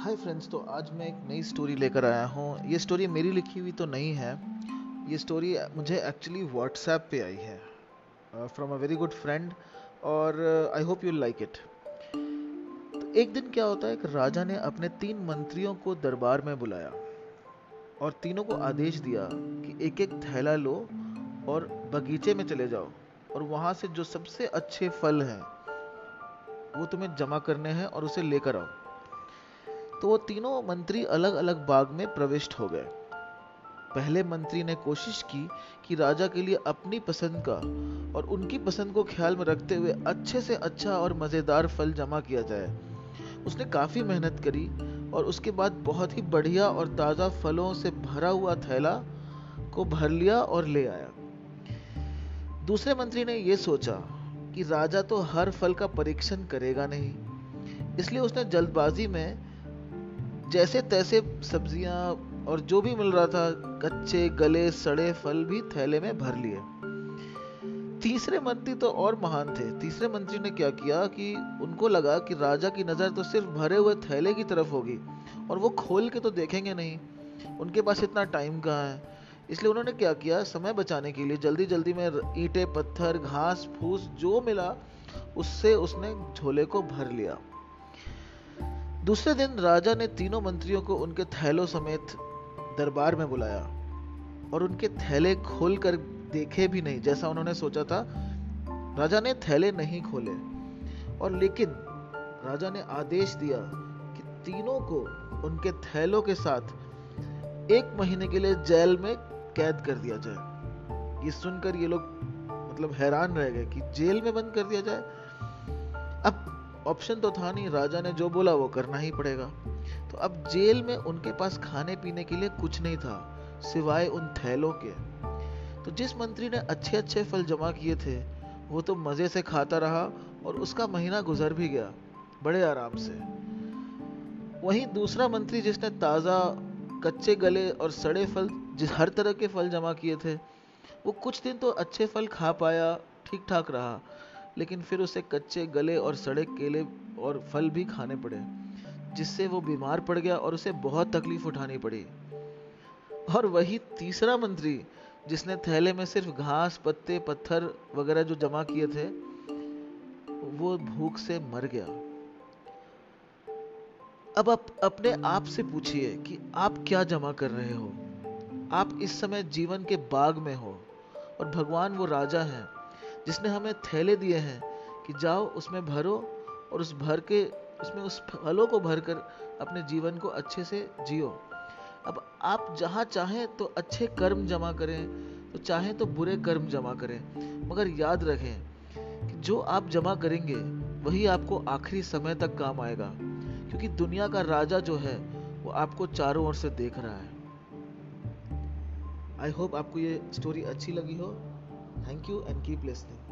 Hi friends तो आज मैं एक नई स्टोरी लेकर आया हूँ। ये स्टोरी मेरी लिखी हुई तो नहीं है। ये स्टोरी मुझे एक्चुअली व्हाट्सएप पे आई है from a very good friend और I hope you like it एक दिन क्या होता है, एक राजा ने अपने तीन मंत्रियों को दरबार में बुलाया और तीनों को आदेश दिया कि एक एक थैला लो और बगीचे में चले जाओ और वहाँ से जो सबसे अच्छे फल हैं, वो तुम्हें जमा करने हैं और उसे लेकर आओ। तो वो तीनों मंत्री अलग अलग बाग में प्रविष्ट हो गए। पहले मंत्री ने कोशिश की कि राजा के लिए अपनी पसंद का और उनकी पसंद को ख्याल में रखते हुए अच्छे से अच्छा और मज़ेदार फल जमा किया जाए। उसने काफ़ी मेहनत करी और उसके बाद बहुत ही बढ़िया और ताज़ा फलों से भरा हुआ थैला को भर लिया और ले आया। दूसरे मंत्री ने यह सोचा कि राजा तो हर फल का परीक्षण करेगा नहीं, इसलिए उसने जल्दबाजी में जैसे तैसे सब्ज़ियाँ और जो भी मिल रहा था, कच्चे, गले, सड़े, फल भी थैले में भर लिए। तीसरे मंत्री तो और महान थे। तीसरे मंत्री ने क्या किया कि उनको लगा कि राजा की नज़र तो सिर्फ़ भरे हुए थैले की तरफ़ होगी और वो खोल के तो देखेंगे नहीं। उनके पास इतना टाइम कहाँ है? इसलिए उन्होंने क्या किया? समय बचाने के लिए जल्दी जल्दी में ईंटे, पत्थर, घास, फूस जो मिला, उससे उसने झोले को भर लिया। दूसरे दिन राजा ने तीनों मंत्रियों को उनके थैलों समेत दरबार में बुलाया और उनके थैले खोल कर देखे भी नहीं, जैसा उन्होंने सोचा था। राजा ने थैले नहीं खोले और लेकिन राजा ने आदेश दिया कि तीनों को उनके थैलों के साथ एक महीने के लिए जेल में कैद कर दिया जाए। ये सुनकर ये लोग मतलब हैरान रह गए कि जेल में बंद कर दिया जाए। अब ऑप्शन तो था नहीं, राजा ने जो बोला वो करना ही पड़ेगा। तो अब जेल में उनके पास खाने पीने के लिए कुछ नहीं था, सिवाय उन थैलों के। तो जिस मंत्री ने अच्छे अच्छे फल जमा किए थे, वो तो मज़े से खाता रहा और उसका महीना गुजर भी गया, बड़े आराम से। वहीं दूसरा मंत्री जिसने ताज़ा, कच्चे गले और सड़े फल, जिस हर तरह के फल जमा किए थे, वो कुछ दिन तो अच्छे फल खा पाया ठीक ठाक रहा। लेकिन फिर उसे कच्चे गले और सड़े केले और फल भी खाने पड़े, जिससे वो बीमार पड़ गया और उसे बहुत तकलीफ़ उठानी पड़ी। और वही तीसरा मंत्री, जिसने थैले में सिर्फ़ घास, पत्ते, पत्थर वगैरह जो जमा किए थे, वो भूख से मर गया। अब आप अपने आप से पूछिए कि आप क्या जमा कर रहे हो? आप इस समय जीवन के बाग में हो और भगवान वो राजा हैं। जिसने हमें थैले दिए हैं कि जाओ, उसमें भरो और उस भर के, उसमें उस फलों को भरकर अपने जीवन को अच्छे से जियो। अब आप जहाँ चाहें तो अच्छे कर्म जमा करें तो चाहें तो बुरे कर्म जमा करें। मगर याद रखें कि जो आप जमा करेंगे, वही आपको आखिरी समय तक काम आएगा। क्योंकि दुनिया का राजा जो है, वो आपको चारों ओर से देख रहा है। आई होप आपको ये स्टोरी अच्छी लगी हो। Thank you and keep listening.